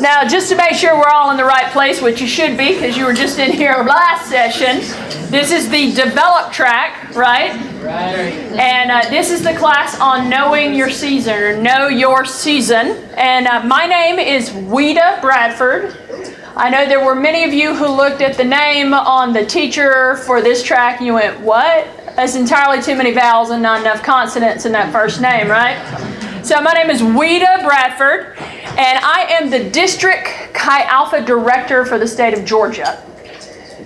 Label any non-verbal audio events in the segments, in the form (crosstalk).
Now, just to make sure we're all in the right place, which you should be because you were just in here (laughs) last session, this is the develop track, right? Right. And uh, this is the class on knowing your season or know your season. And uh, my name is Weta Bradford. I know there were many of you who looked at the name on the teacher for this track and you went, What? That's entirely too many vowels and not enough consonants in that first name, right? So, my name is Weta Bradford, and I am the District Chi Alpha Director for the state of Georgia.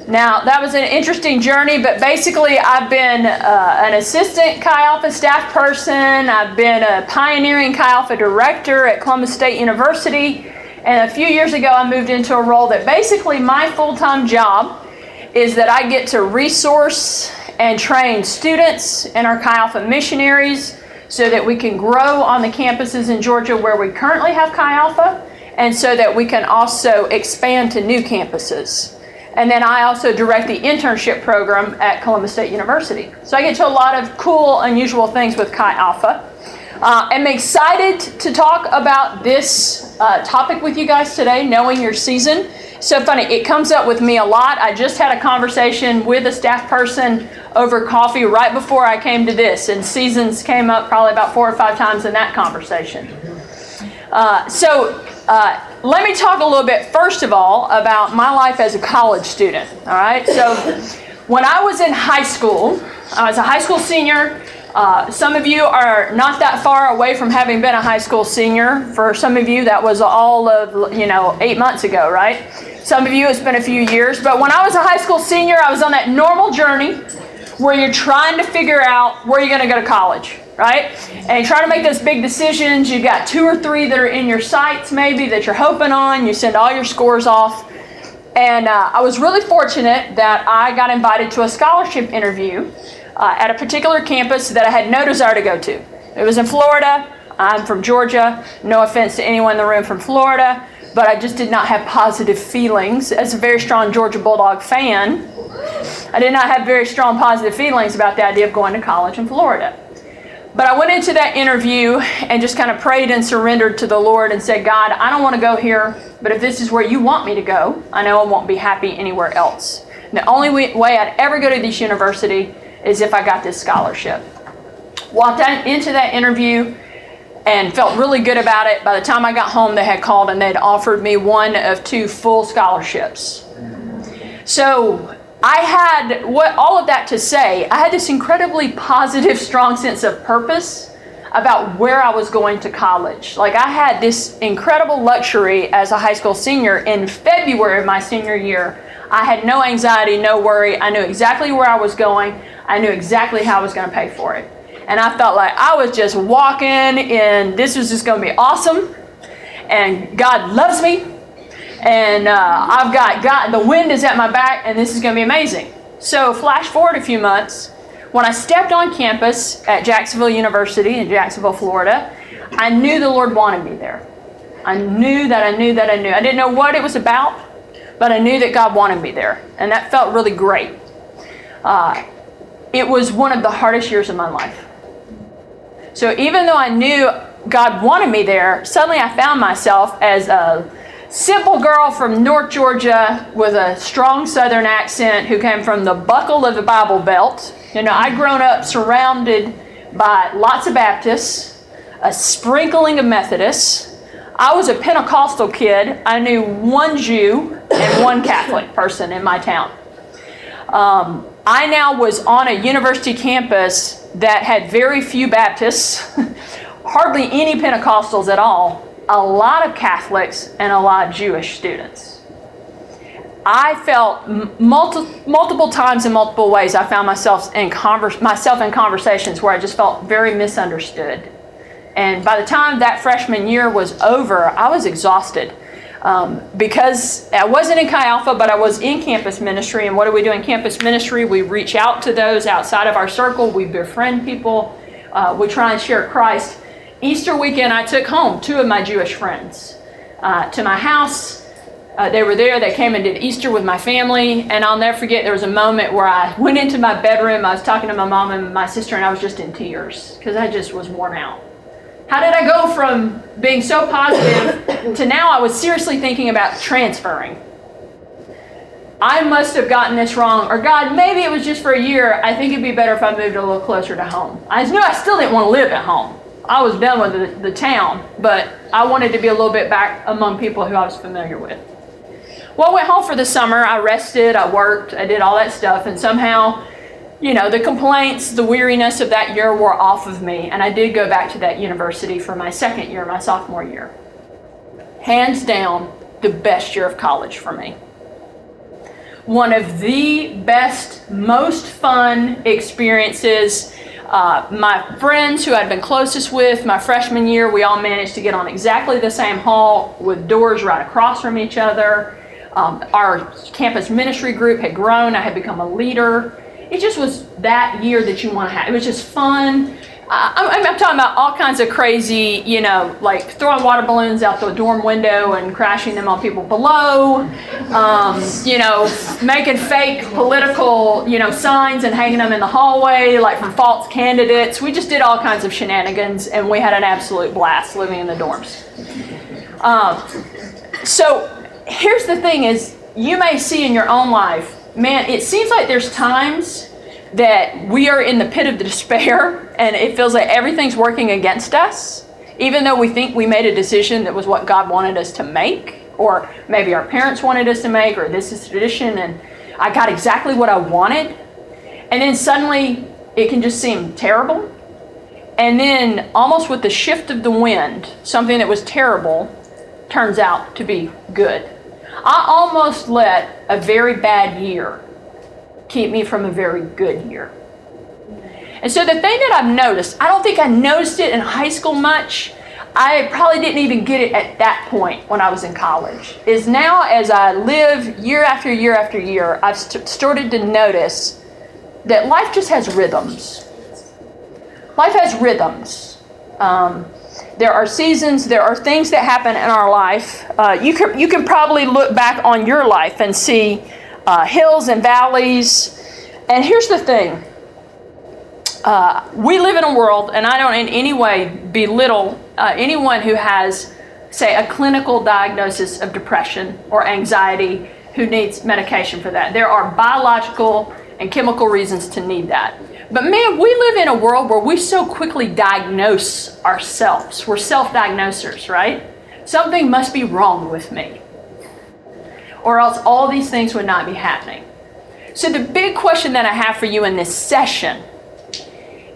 Now, that was an interesting journey, but basically, I've been uh, an assistant Chi Alpha staff person, I've been a pioneering Chi Alpha director at Columbus State University, and a few years ago, I moved into a role that basically my full time job is that I get to resource and train students and our Chi Alpha missionaries so that we can grow on the campuses in Georgia where we currently have Chi Alpha and so that we can also expand to new campuses. And then I also direct the internship program at Columbus State University. So I get to a lot of cool, unusual things with Chi Alpha. Uh, I'm excited to talk about this uh, topic with you guys today, knowing your season. So funny, it comes up with me a lot. I just had a conversation with a staff person over coffee right before I came to this, and seasons came up probably about four or five times in that conversation. Uh, so, uh, let me talk a little bit, first of all, about my life as a college student. All right, so when I was in high school, I was a high school senior. Uh, some of you are not that far away from having been a high school senior. For some of you, that was all of, you know, eight months ago, right? Some of you, it's been a few years. But when I was a high school senior, I was on that normal journey where you're trying to figure out where you're going to go to college, right? And you're trying to make those big decisions. You've got two or three that are in your sights, maybe, that you're hoping on. You send all your scores off. And uh, I was really fortunate that I got invited to a scholarship interview uh, at a particular campus that I had no desire to go to. It was in Florida. I'm from Georgia. No offense to anyone in the room from Florida, but I just did not have positive feelings. As a very strong Georgia Bulldog fan, I did not have very strong positive feelings about the idea of going to college in Florida. But I went into that interview and just kind of prayed and surrendered to the Lord and said, God, I don't want to go here, but if this is where you want me to go, I know I won't be happy anywhere else. And the only way I'd ever go to this university is if I got this scholarship. Walked into that interview and felt really good about it. By the time I got home, they had called and they'd offered me one of two full scholarships. So I had what all of that to say. I had this incredibly positive, (laughs) strong sense of purpose about where I was going to college. Like I had this incredible luxury as a high school senior in February of my senior year. I had no anxiety, no worry. I knew exactly where I was going. I knew exactly how I was going to pay for it. And I felt like I was just walking and this was just going to be awesome. And God loves me. And uh, I've got God, the wind is at my back, and this is going to be amazing. So, flash forward a few months. When I stepped on campus at Jacksonville University in Jacksonville, Florida, I knew the Lord wanted me there. I knew that I knew that I knew. I didn't know what it was about, but I knew that God wanted me there. And that felt really great. Uh, it was one of the hardest years of my life. So even though I knew God wanted me there, suddenly I found myself as a simple girl from North Georgia with a strong Southern accent who came from the buckle of the Bible Belt. You know, I'd grown up surrounded by lots of Baptists, a sprinkling of Methodists. I was a Pentecostal kid. I knew one Jew and one Catholic person in my town. Um, I now was on a university campus that had very few Baptists, (laughs) hardly any Pentecostals at all, a lot of Catholics, and a lot of Jewish students. I felt multi- multiple times in multiple ways. I found myself in converse- myself in conversations where I just felt very misunderstood. And by the time that freshman year was over, I was exhausted. Um, because I wasn't in Chi Alpha, but I was in campus ministry. And what do we do in campus ministry? We reach out to those outside of our circle, we befriend people, uh, we try and share Christ. Easter weekend, I took home two of my Jewish friends uh, to my house. Uh, they were there. They came and did Easter with my family. And I'll never forget, there was a moment where I (laughs) went into my bedroom. I was talking to my mom and my sister, and I was just in tears because I just was worn out. How did I go from being so positive (coughs) to now I was seriously thinking about transferring? I must have gotten this wrong, or God, maybe it was just for a year. I think it'd be better if I moved a little closer to home. I knew I still didn't want to live at home. I was done with the, the town, but I wanted to be a little bit back among people who I was familiar with. Well, I went home for the summer. I rested, I worked, I did all that stuff, and somehow, you know, the complaints, the weariness of that year wore off of me, and I did go back to that university for my second year, my sophomore year. Hands down, the best year of college for me. One of the best, most fun experiences. Uh, my friends who I'd been closest with my freshman year, we all managed to get on exactly the same hall with doors right across from each other. Um, our campus ministry group had grown. I had become a leader. It just was that year that you want to have. It was just fun. I'm, I'm, talking about all kinds of crazy, you know, like throwing water balloons out the dorm window and crashing them on people below. Um, you know, making fake political, you know, signs and hanging them in the hallway, like from false candidates. We just did all kinds of shenanigans, and we had an absolute blast living in the dorms. Um, so here's the thing is you may see in your own life man it seems like there's times that we are in the pit of despair (laughs) and it feels like everything's working against us even though we think we made a decision that was what god wanted us to make or maybe our parents wanted us to make or this is tradition and i got exactly what i wanted. And then suddenly it can just seem terrible. And then almost with the shift of the wind something that was terrible turns out to be good. I almost let a very bad year keep me from a very good year. And so the thing that I've noticed, I don't think I noticed it in high school much. I probably didn't even get it at that point when I was in college. Is now as I live year after year after year, I've st- started to notice that life just has rhythms. Life has rhythms. Um, there are seasons, there are things that happen in our life. Uh, you, can, you can probably look back on your life and see uh, hills and valleys. And here's the thing uh, we live in a world, and I don't in any way belittle uh, anyone who has, say, a clinical diagnosis of depression or anxiety who needs medication for that. There are biological and chemical reasons to need that. But man, we live in a world where we so quickly diagnose ourselves. We're self diagnosers, right? Something must be wrong with me. Or else all these things would not be happening. So, the big question that I have for you in this session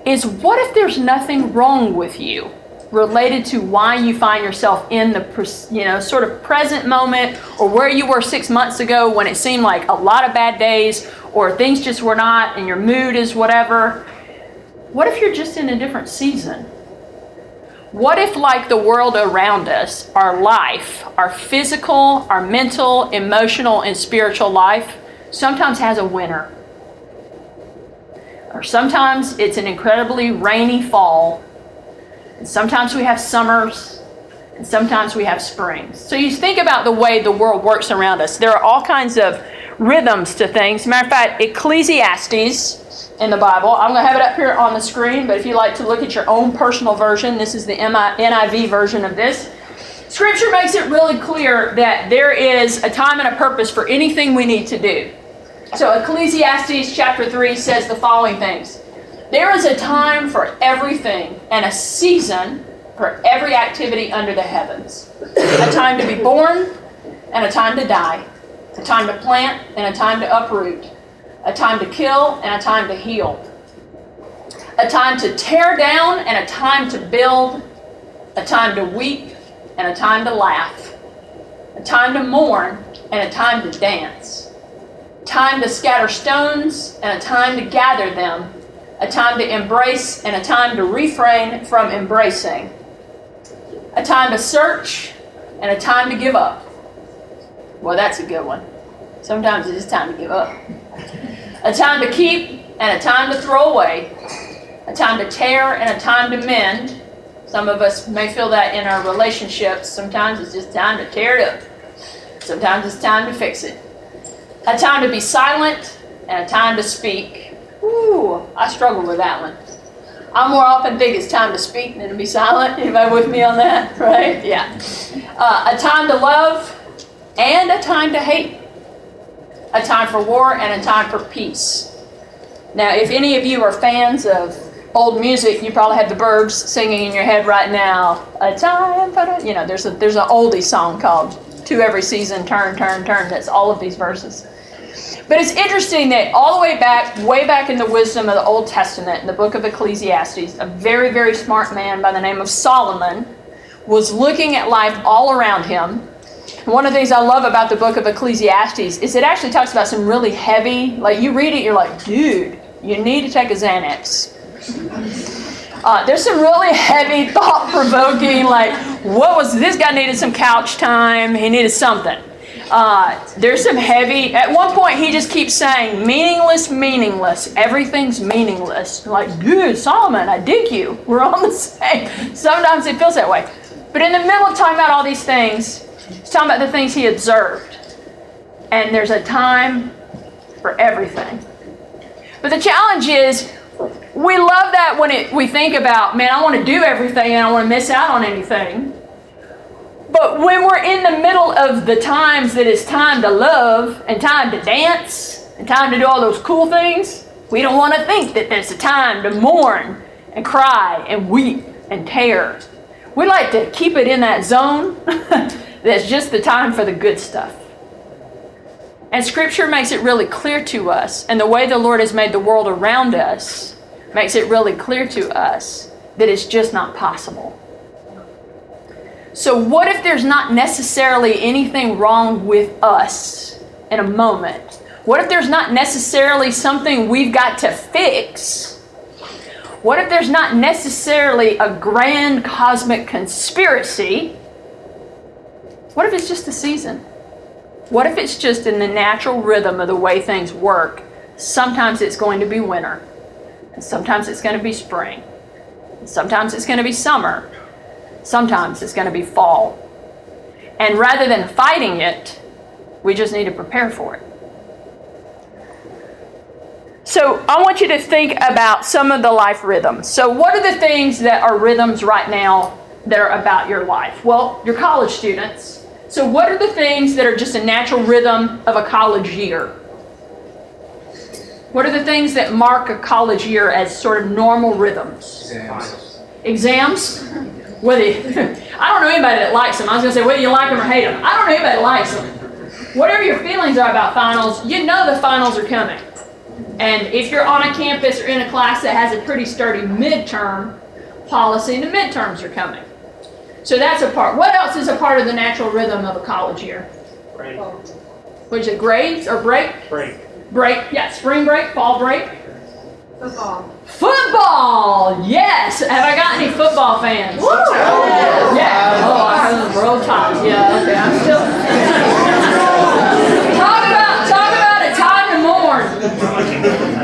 is what if there's nothing wrong with you related to why you find yourself in the you know sort of present moment or where you were 6 months ago when it seemed like a lot of bad days or things just were not and your mood is whatever. What if you're just in a different season? What if, like the world around us, our life, our physical, our mental, emotional, and spiritual life sometimes has a winter? Or sometimes it's an incredibly rainy fall, and sometimes we have summers, and sometimes we have springs. So you think about the way the world works around us. There are all kinds of rhythms to things. Matter of fact, Ecclesiastes in the Bible, I'm going to have it up here on the screen, but if you like to look at your own personal version, this is the NIV version of this. Scripture makes it really clear that there is a time and a purpose for anything we need to do. So Ecclesiastes chapter 3 says the following things There is a time for everything and a season for every activity under the heavens. A time to be born and a time to die a time to plant and a time to uproot, a time to kill and a time to heal, a time to tear down and a time to build, a time to weep and a time to laugh, a time to mourn and a time to dance, time to scatter stones and a time to gather them, a time to embrace and a time to refrain from embracing, a time to search and a time to give up well, that's a good one. Sometimes it is just time to give up. A time to keep and a time to throw away. A time to tear and a time to mend. Some of us may feel that in our relationships. Sometimes it's just time to tear it up. Sometimes it's time to fix it. A time to be silent and a time to speak. Ooh, I struggle with that one. I more often think it's time to speak than to be silent. Anybody with me on that? Right? Yeah. Uh, a time to love and a time to hate. A time for war and a time for peace. Now, if any of you are fans of old music, you probably have the Byrds singing in your head right now. A time for you know, there's a there's an oldie song called "To Every Season, Turn, Turn, Turn." That's all of these verses. But it's interesting that all the way back, way back in the wisdom of the Old Testament, in the book of Ecclesiastes, a very, very smart man by the name of Solomon was looking at life all around him. One of the things I love about the book of Ecclesiastes is it actually talks about some really heavy, like you read it, you're like, dude, you need to take a Xanax. Uh, there's some really heavy, (laughs) thought provoking, like, what was this guy needed some couch time? He needed something. Uh, there's some heavy. At one point, he just keeps saying, meaningless, meaningless. Everything's meaningless. Like, dude, Solomon, I dig you. We're on the (laughs) same. Sometimes it feels that way. But in the middle of talking about all these things, he's talking about the things he observed. And there's a time for everything. But the challenge is, we love that when it, we think about, man, I want to do everything and I want to miss out on anything. But when we're in the middle of the times that it's time to love and time to dance and time to do all those cool things, we don't want to think that there's a time to mourn and cry and weep and tear. We like to keep it in that zone (laughs) that's just the time for the good stuff. And Scripture makes it really clear to us, and the way the Lord has made the world around us makes it really clear to us that it's just not possible. So, what if there's not necessarily anything wrong with us in a moment? What if there's not necessarily something we've got to fix? What if there's not necessarily a grand cosmic conspiracy? What if it's just a season? What if it's just in the natural rhythm of the way things work? Sometimes it's going to be winter, and sometimes it's going to be spring, and sometimes it's going to be summer, Sometimes it's going to be fall. And rather than fighting it, we just need to prepare for it. So, I want you to think about some of the life rhythms. So, what are the things that are rhythms right now that are about your life? Well, you're college students. So, what are the things that are just a natural rhythm of a college year? What are the things that mark a college year as sort of normal rhythms? Exams. Exams? Whether you, (laughs) I don't know anybody that likes them. I was going to say whether you like them or hate them. I don't know anybody that likes them. Whatever your feelings are about finals, you know the finals are coming. And if you're on a campus or in a class that has a pretty sturdy midterm policy, the midterms are coming. So that's a part. What else is a part of the natural rhythm of a college year? Break. What is it, grades or break? Break. Break, yeah, spring break, fall break. Football. Football, yes. Have I got any football fans? Woo! Yeah. Oh, I'm roll tide. Yeah. Okay. I'm still. talk about talk about a time to mourn.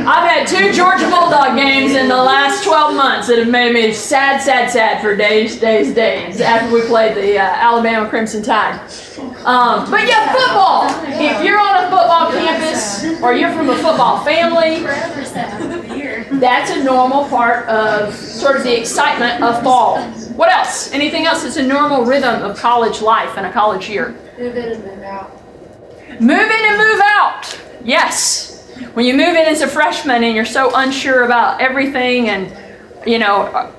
I've had two Georgia Bulldog games in the last 12 months that have made me sad, sad, sad for days, days, days after we played the uh, Alabama Crimson Tide. Um, but yeah, football. If you're on a football campus or you're from a football family, that's a normal part of sort of the excitement of fall. What else? Anything else that's a normal rhythm of college life and a college year? Move in and move out. Move in and move out. Yes. When you move in as a freshman and you're so unsure about everything and you know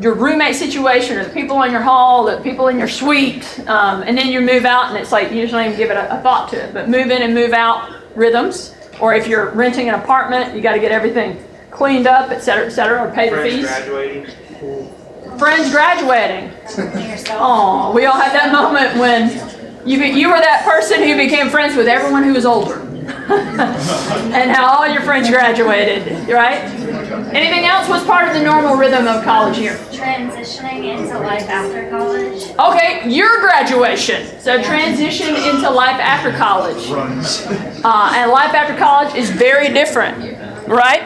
your roommate situation or the people in your hall, the people in your suite, um, and then you move out and it's like you just don't even give it a, a thought to it. But move in and move out rhythms. Or if you're renting an apartment, you got to get everything cleaned up, et cetera, et cetera, or pay the Friends fees. graduating. Friends graduating. Oh, we all had that (laughs) moment when you be, you were that person who became friends with everyone who was older, (laughs) and how all your friends graduated, right? Anything else was part of the normal rhythm of college year? transitioning into life after college. Okay, your graduation. So transition into life after college. Uh, and life after college is very different, right?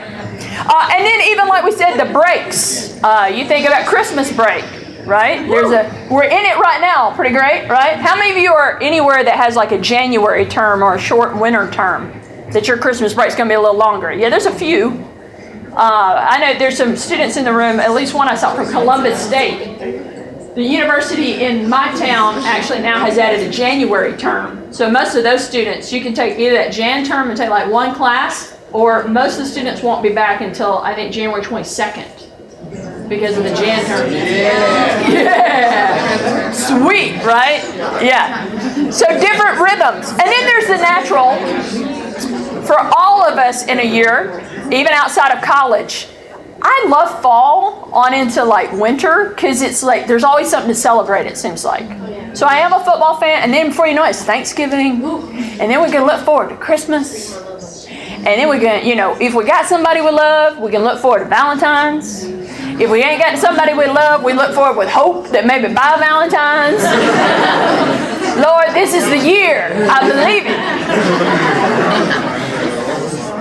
Uh, and then even like we said, the breaks. Uh, you think about Christmas break, right? There's a we're in it right now. Pretty great, right? How many of you are anywhere that has like a January term or a short winter term? That your Christmas break's going to be a little longer. Yeah, there's a few. Uh, I know there's some students in the room, at least one I saw from Columbus State. The university in my town actually now has added a January term. So most of those students, you can take either that Jan term and take like one class, or most of the students won't be back until I think January 22nd because of the Jan term. Yeah. Sweet, right? Yeah. So different rhythms. And then there's the natural for all of us in a year, even outside of college. I love fall on into like winter because it's like there's always something to celebrate, it seems like. So I am a football fan, and then before you know it, it's Thanksgiving, and then we can look forward to Christmas. And then we can, you know, if we got somebody we love, we can look forward to Valentine's. If we ain't got somebody we love, we look forward with hope that maybe by Valentine's. (laughs) Lord, this is the year. I believe it.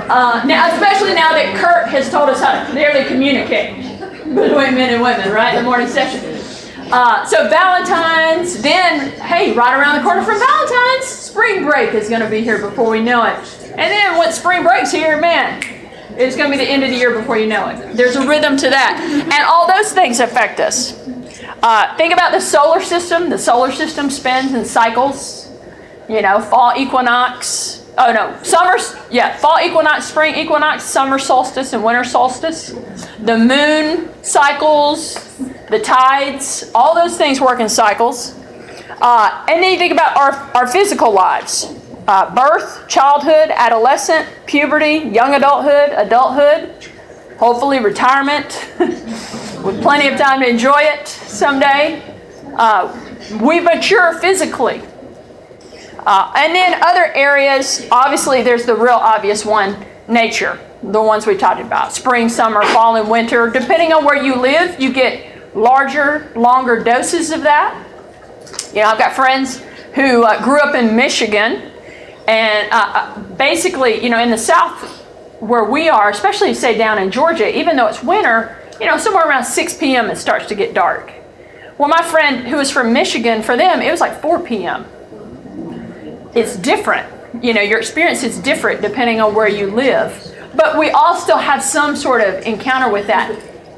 Uh, now, especially now that Kurt has told us how to clearly communicate between men and women, right? The morning session. Uh, so Valentine's, then, hey, right around the corner from Valentine's, spring break is going to be here before we know it. And then when spring break's here, man, it's going to be the end of the year before you know it. There's a rhythm to that. And all those things affect us. Uh, think about the solar system. The solar system spins in cycles. You know, fall equinox. Oh no, summer, yeah, fall equinox, spring equinox, summer solstice, and winter solstice. The moon cycles, the tides, all those things work in cycles. Uh, and then you think about our, our physical lives uh, birth, childhood, adolescent, puberty, young adulthood, adulthood, hopefully retirement, (laughs) with plenty of time to enjoy it someday. Uh, we mature physically. Uh, and then other areas, obviously, there's the real obvious one nature, the ones we talked about spring, summer, fall, and winter. Depending on where you live, you get larger, longer doses of that. You know, I've got friends who uh, grew up in Michigan, and uh, uh, basically, you know, in the South where we are, especially say down in Georgia, even though it's winter, you know, somewhere around 6 p.m. it starts to get dark. Well, my friend who was from Michigan, for them, it was like 4 p.m. It's different. You know, your experience is different depending on where you live. But we all still have some sort of encounter with that.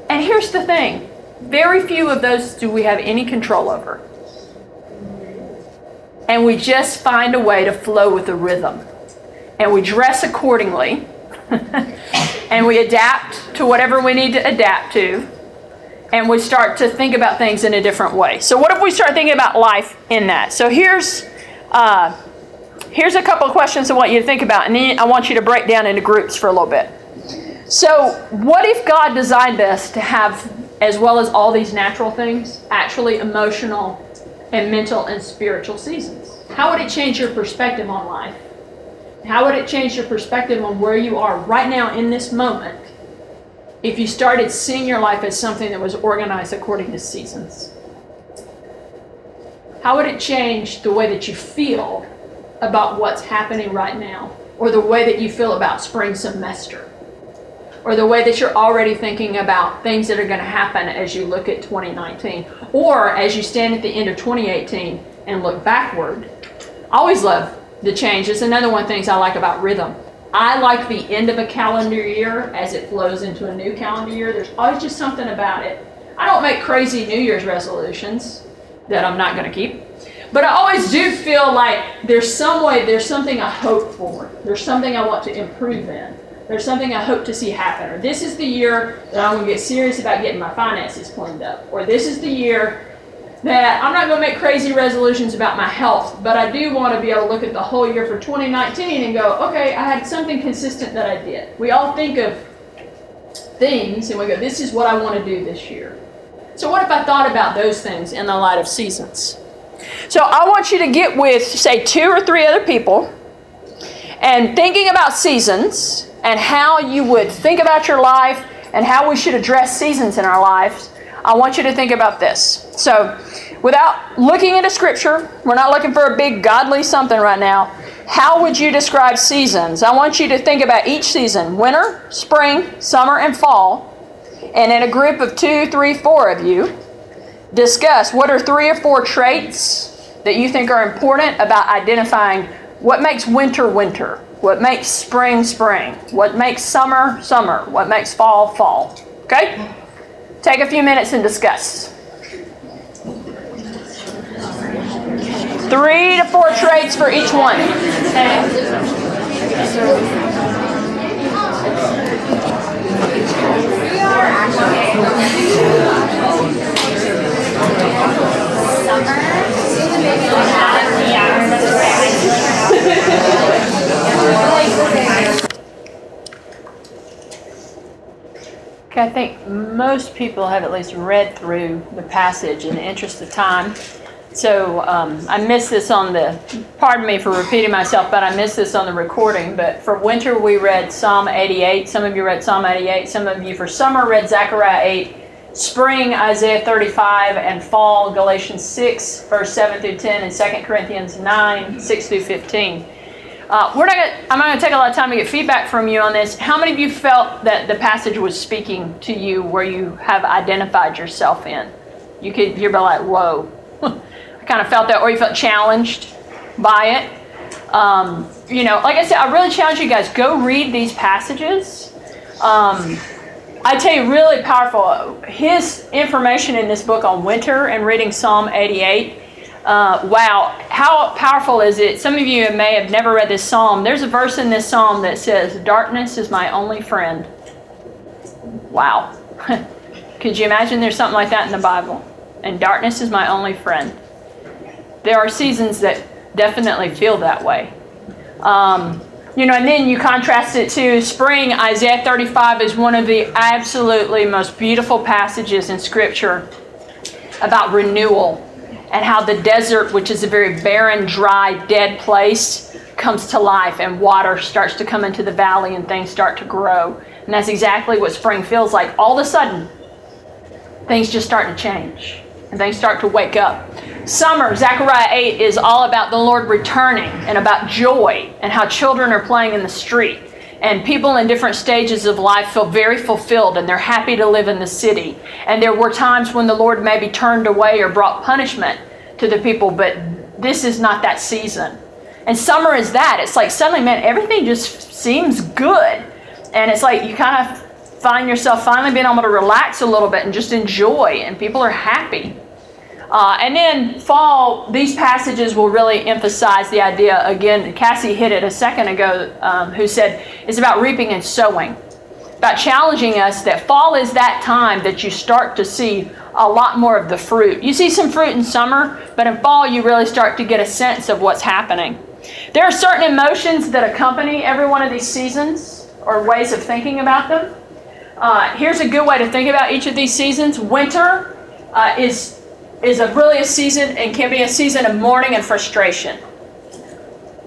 And here's the thing very few of those do we have any control over and we just find a way to flow with the rhythm. And we dress accordingly, (laughs) and we adapt to whatever we need to adapt to, and we start to think about things in a different way. So, what if we start thinking about life in that? So, here's uh, here's a couple of questions I want you to think about, and then I want you to break down into groups for a little bit. So, what if God designed us to have, as well as all these natural things, actually emotional and mental and spiritual seasons? How would it change your perspective on life? How would it change your perspective on where you are right now in this moment if you started seeing your life as something that was organized according to seasons? How would it change the way that you feel about what's happening right now, or the way that you feel about spring semester, or the way that you're already thinking about things that are going to happen as you look at 2019, or as you stand at the end of 2018 and look backward? I always love the change. It's another one of the things I like about rhythm. I like the end of a calendar year as it flows into a new calendar year. There's always just something about it. I don't make crazy New Year's resolutions that I'm not going to keep. But I always do feel like there's some way, there's something I hope for. There's something I want to improve in. There's something I hope to see happen. Or this is the year that I'm going to get serious about getting my finances cleaned up. Or this is the year that I'm not going to make crazy resolutions about my health, but I do want to be able to look at the whole year for 2019 and go, okay, I had something consistent that I did. We all think of things and we go, this is what I want to do this year. So, what if I thought about those things in the light of seasons? So, I want you to get with, say, two or three other people and thinking about seasons and how you would think about your life and how we should address seasons in our lives. I want you to think about this. So, without looking into scripture, we're not looking for a big godly something right now. How would you describe seasons? I want you to think about each season winter, spring, summer, and fall. And in a group of two, three, four of you, discuss what are three or four traits that you think are important about identifying what makes winter winter. What makes spring spring? What makes summer summer? What makes fall fall? Okay? Take a few minutes and discuss. Three to four traits for each one. I think most people have at least read through the passage in the interest of time. So um, I missed this on the, pardon me for repeating myself, but I missed this on the recording. But for winter, we read Psalm 88. Some of you read Psalm 88. Some of you for summer read Zechariah 8. Spring, Isaiah 35. And fall, Galatians 6, verse 7 through 10, and 2 Corinthians 9, 6 through 15. Uh, we're not gonna, I'm not going to take a lot of time to get feedback from you on this. How many of you felt that the passage was speaking to you where you have identified yourself in? You could, you're like, whoa. (laughs) I kind of felt that, or you felt challenged by it. Um, you know, like I said, I really challenge you guys go read these passages. Um, I tell you, really powerful. His information in this book on winter and reading Psalm 88 uh, wow, how powerful is it? Some of you may have never read this psalm. There's a verse in this psalm that says, Darkness is my only friend. Wow. (laughs) Could you imagine there's something like that in the Bible? And darkness is my only friend. There are seasons that definitely feel that way. Um, you know, and then you contrast it to spring. Isaiah 35 is one of the absolutely most beautiful passages in Scripture about renewal and how the desert, which is a very barren, dry, dead place, comes to life and water starts to come into the valley and things start to grow. And that's exactly what spring feels like. All of a sudden, things just start to change and things start to wake up. Summer, Zechariah 8, is all about the Lord returning and about joy and how children are playing in the street. And people in different stages of life feel very fulfilled and they're happy to live in the city. And there were times when the Lord maybe turned away or brought punishment to the people, but this is not that season. And summer is that. It's like suddenly, man, everything just seems good. And it's like you kind of find yourself finally being able to relax a little bit and just enjoy, and people are happy. Uh, and then fall, these passages will really emphasize the idea. Again, Cassie hit it a second ago, um, who said it's about reaping and sowing, about challenging us that fall is that time that you start to see a lot more of the fruit. You see some fruit in summer, but in fall, you really start to get a sense of what's happening. There are certain emotions that accompany every one of these seasons or ways of thinking about them. Uh, here's a good way to think about each of these seasons. Winter uh, is is a really a season and can be a season of mourning and frustration.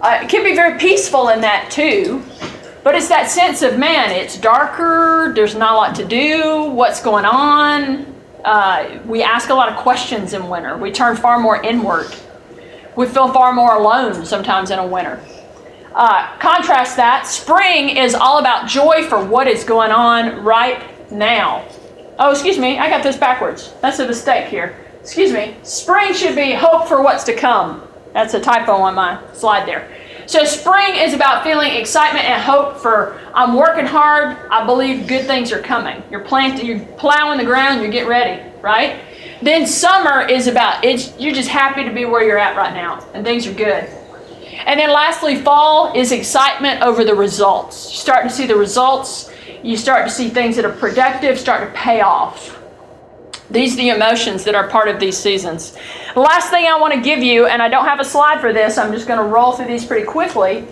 Uh, it can be very peaceful in that too, but it's that sense of man, it's darker, there's not a lot to do, what's going on. Uh, we ask a lot of questions in winter. We turn far more inward. We feel far more alone sometimes in a winter. Uh, contrast that, spring is all about joy for what is going on right now. Oh, excuse me, I got this backwards. That's a mistake here excuse me, spring should be hope for what's to come. That's a typo on my slide there. So spring is about feeling excitement and hope for I'm working hard, I believe good things are coming. You're planting, you're plowing the ground, you're getting ready, right? Then summer is about it's you're just happy to be where you're at right now and things are good. And then lastly, fall is excitement over the results. You start to see the results, you start to see things that are productive start to pay off. These are the emotions that are part of these seasons. Last thing I want to give you, and I don't have a slide for this, I'm just going to roll through these pretty quickly,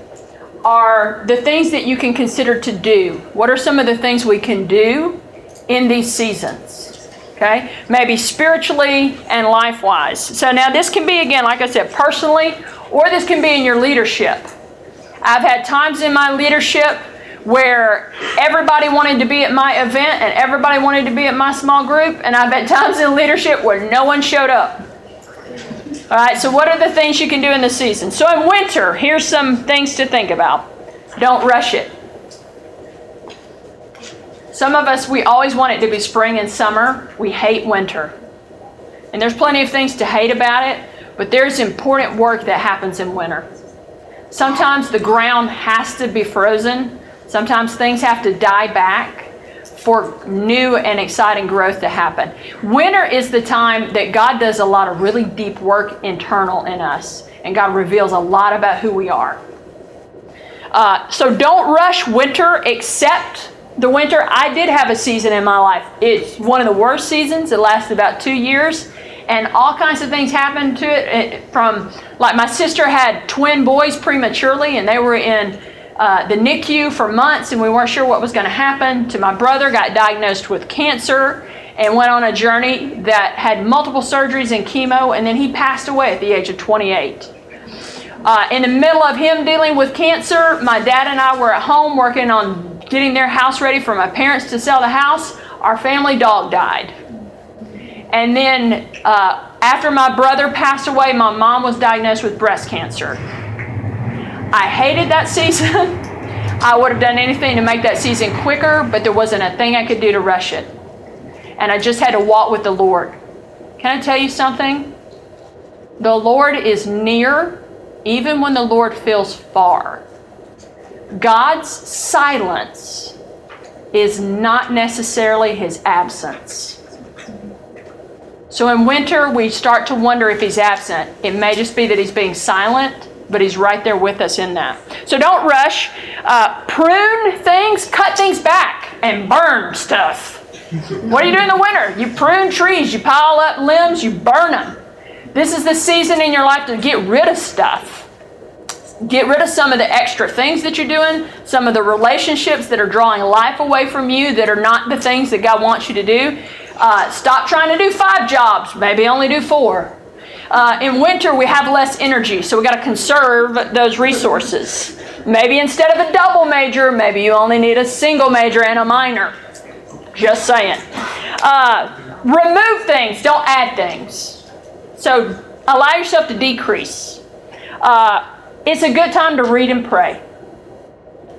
are the things that you can consider to do. What are some of the things we can do in these seasons? Okay? Maybe spiritually and life wise. So now this can be, again, like I said, personally, or this can be in your leadership. I've had times in my leadership where everybody wanted to be at my event and everybody wanted to be at my small group, and I've had times in leadership where no one showed up. All right, so what are the things you can do in the season? So in winter, here's some things to think about. Don't rush it. Some of us, we always want it to be spring and summer. We hate winter. And there's plenty of things to hate about it, but there's important work that happens in winter. Sometimes the ground has to be frozen. Sometimes things have to die back for new and exciting growth to happen. Winter is the time that God does a lot of really deep work internal in us, and God reveals a lot about who we are. Uh, so don't rush winter, except the winter. I did have a season in my life. It's one of the worst seasons. It lasted about two years, and all kinds of things happened to it. it from like my sister had twin boys prematurely, and they were in uh, the NICU for months, and we weren't sure what was going to happen. To my brother, got diagnosed with cancer and went on a journey that had multiple surgeries and chemo, and then he passed away at the age of 28. Uh, in the middle of him dealing with cancer, my dad and I were at home working on getting their house ready for my parents to sell the house. Our family dog died. And then uh, after my brother passed away, my mom was diagnosed with breast cancer. I hated that season. (laughs) I would have done anything to make that season quicker, but there wasn't a thing I could do to rush it. And I just had to walk with the Lord. Can I tell you something? The Lord is near even when the Lord feels far. God's silence is not necessarily his absence. So in winter, we start to wonder if he's absent. It may just be that he's being silent, but he's right there with us in that. So don't rush. Uh, prune things, cut things back, and burn stuff. What do you do in the winter? You prune trees, you pile up limbs, you burn them. This is the season in your life to get rid of stuff. Get rid of some of the extra things that you're doing, some of the relationships that are drawing life away from you that are not the things that God wants you to do. Uh, stop trying to do five jobs, maybe only do four. Uh, in winter, we have less energy, so we got to conserve those resources. Maybe instead of a double major, maybe you only need a single major and a minor. Just saying. Uh, remove things, don't add things. So allow yourself to decrease. Uh, it's a good time to read and pray.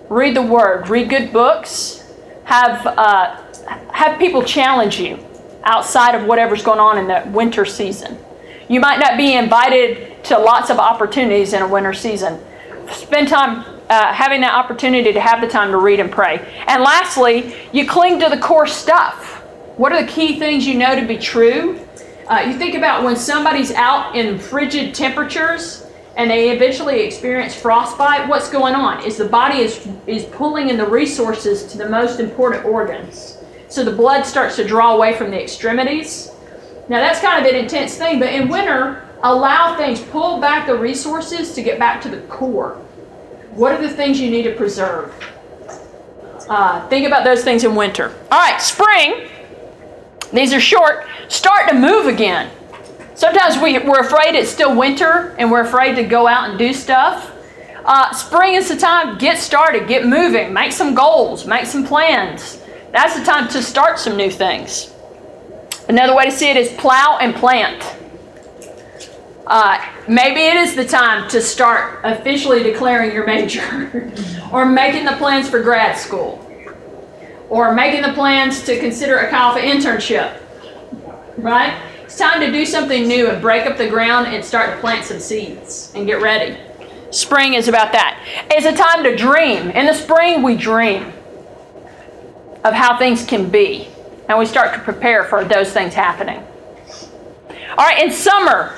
Read the Word. Read good books. Have uh, have people challenge you outside of whatever's going on in the winter season. You might not be invited to lots of opportunities in a winter season. Spend time uh, having that opportunity to have the time to read and pray. And lastly, you cling to the core stuff. What are the key things you know to be true? Uh, you think about when somebody's out in frigid temperatures and they eventually experience frostbite, what's going on? Is the body is, is pulling in the resources to the most important organs. So the blood starts to draw away from the extremities. Now that's kind of an intense thing, but in winter, allow things, pull back the resources to get back to the core. What are the things you need to preserve? Uh, think about those things in winter. All right, spring. These are short. Start to move again. Sometimes we, we're afraid it's still winter and we're afraid to go out and do stuff. Uh, spring is the time, get started, get moving, make some goals, make some plans. That's the time to start some new things. Another way to see it is plow and plant. Uh, maybe it is the time to start officially declaring your major, (laughs) or making the plans for grad school, or making the plans to consider a Alpha internship. Right? It's time to do something new and break up the ground and start to plant some seeds and get ready. Spring is about that. It's a time to dream. In the spring, we dream of how things can be, and we start to prepare for those things happening. All right, in summer,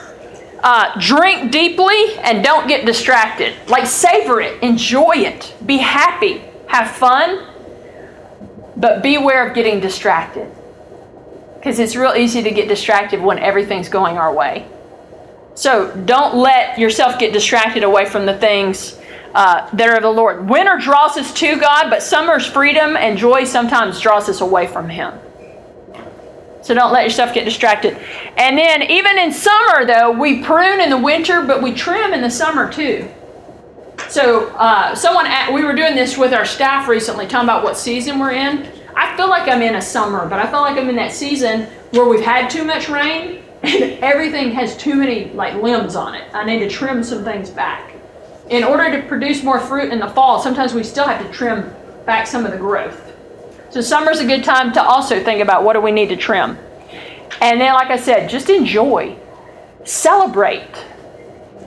uh, drink deeply and don't get distracted. Like, savor it, enjoy it, be happy, have fun, but beware of getting distracted because it's real easy to get distracted when everything's going our way. So don't let yourself get distracted away from the things uh, that are of the Lord. Winter draws us to God, but summer's freedom and joy sometimes draws us away from Him. So don't let yourself get distracted. And then, even in summer, though, we prune in the winter, but we trim in the summer too. So, uh, someone, we were doing this with our staff recently, talking about what season we're in. I feel like I'm in a summer, but I feel like I'm in that season where we've had too much rain (laughs) and everything has too many like limbs on it. I need to trim some things back. In order to produce more fruit in the fall, sometimes we still have to trim back some of the growth. So summer's a good time to also think about what do we need to trim. And then like I said, just enjoy. Celebrate.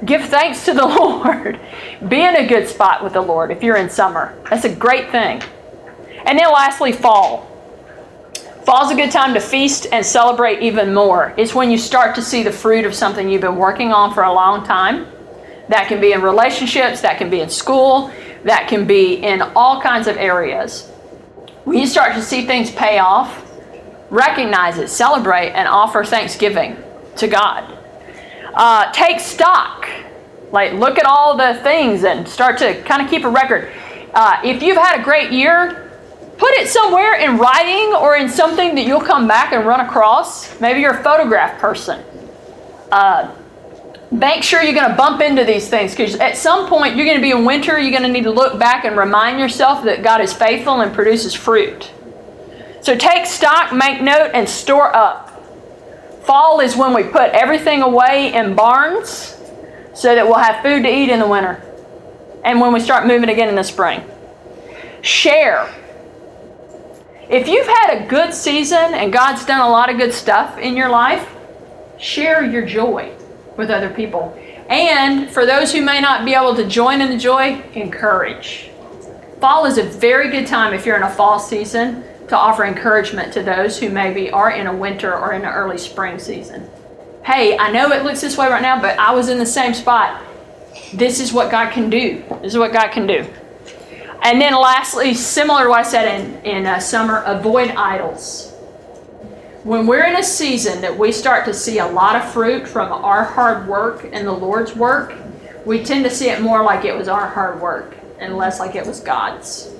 Give thanks to the (laughs) Lord. Be in a good spot with the Lord if you're in summer. That's a great thing. And then lastly, fall. Fall's a good time to feast and celebrate even more. It's when you start to see the fruit of something you've been working on for a long time. That can be in relationships, that can be in school, that can be in all kinds of areas. When you start to see things pay off, recognize it, celebrate, and offer thanksgiving to God. Uh, take stock. Like, look at all the things and start to kind of keep a record. Uh, if you've had a great year, put it somewhere in writing or in something that you'll come back and run across. Maybe you're a photograph person. Uh, make sure you're going to bump into these things because at some point you're going to be in winter. You're going to need to look back and remind yourself that God is faithful and produces fruit. So take stock, make note, and store up. Fall is when we put everything away in barns so that we'll have food to eat in the winter and when we start moving again in the spring. Share. If you've had a good season and God's done a lot of good stuff in your life, share your joy with other people. And for those who may not be able to join in the joy, encourage. Fall is a very good time if you're in a fall season to offer encouragement to those who maybe are in a winter or in an early spring season. Hey, I know it looks this way right now, but I was in the same spot. This is what God can do. This is what God can do. And then, lastly, similar to what I said in, in uh, summer, avoid idols. When we're in a season that we start to see a lot of fruit from our hard work and the Lord's work, we tend to see it more like it was our hard work and less like it was God's.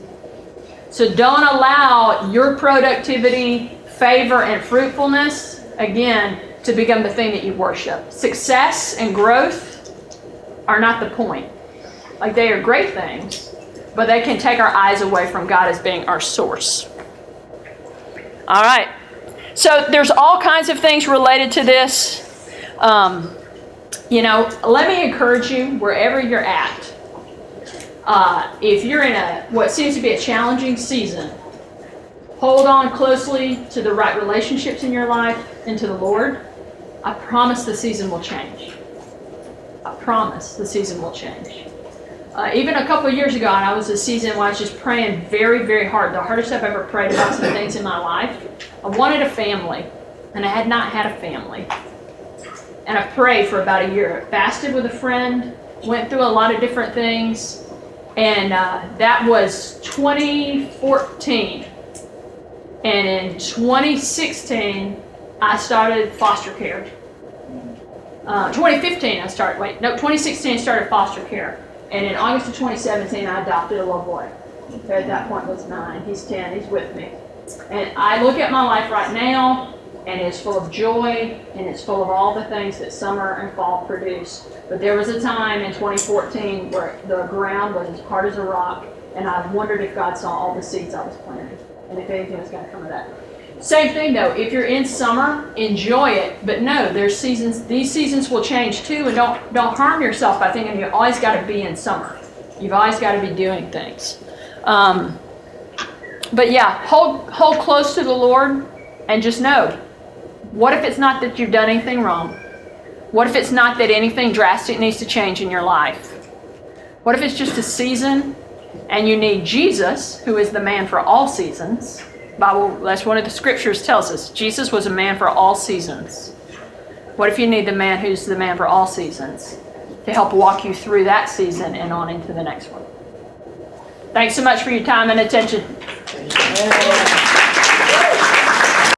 So don't allow your productivity, favor, and fruitfulness, again, to become the thing that you worship. Success and growth are not the point. Like they are great things, but they can take our eyes away from God as being our source. All right. So there's all kinds of things related to this. Um, you know, let me encourage you wherever you're at. Uh, if you're in a what seems to be a challenging season, hold on closely to the right relationships in your life and to the Lord. I promise the season will change. I promise the season will change. Uh, even a couple years ago, and I was a season where I was just praying very, very hard. The hardest I've ever prayed about some things in my life. I wanted a family, and I had not had a family. And I prayed for about a year. I fasted with a friend, went through a lot of different things, and uh, that was 2014. And in 2016, I started foster care. Uh, 2015, I started, wait, no, 2016, I started foster care. And in August of 2017, I adopted a little boy. So at that point was nine. He's 10. He's with me. And I look at my life right now, and it's full of joy, and it's full of all the things that summer and fall produce. But there was a time in 2014 where the ground was as hard as a rock, and I wondered if God saw all the seeds I was planting, and if anything was going to come of that. Same thing though, if you're in summer, enjoy it. But no, there's seasons these seasons will change too and don't don't harm yourself by thinking you always gotta be in summer. You've always got to be doing things. Um, but yeah, hold hold close to the Lord and just know, what if it's not that you've done anything wrong? What if it's not that anything drastic needs to change in your life? What if it's just a season and you need Jesus, who is the man for all seasons? Bible, that's one of the scriptures tells us. Jesus was a man for all seasons. What if you need the man who's the man for all seasons to help walk you through that season and on into the next one? Thanks so much for your time and attention.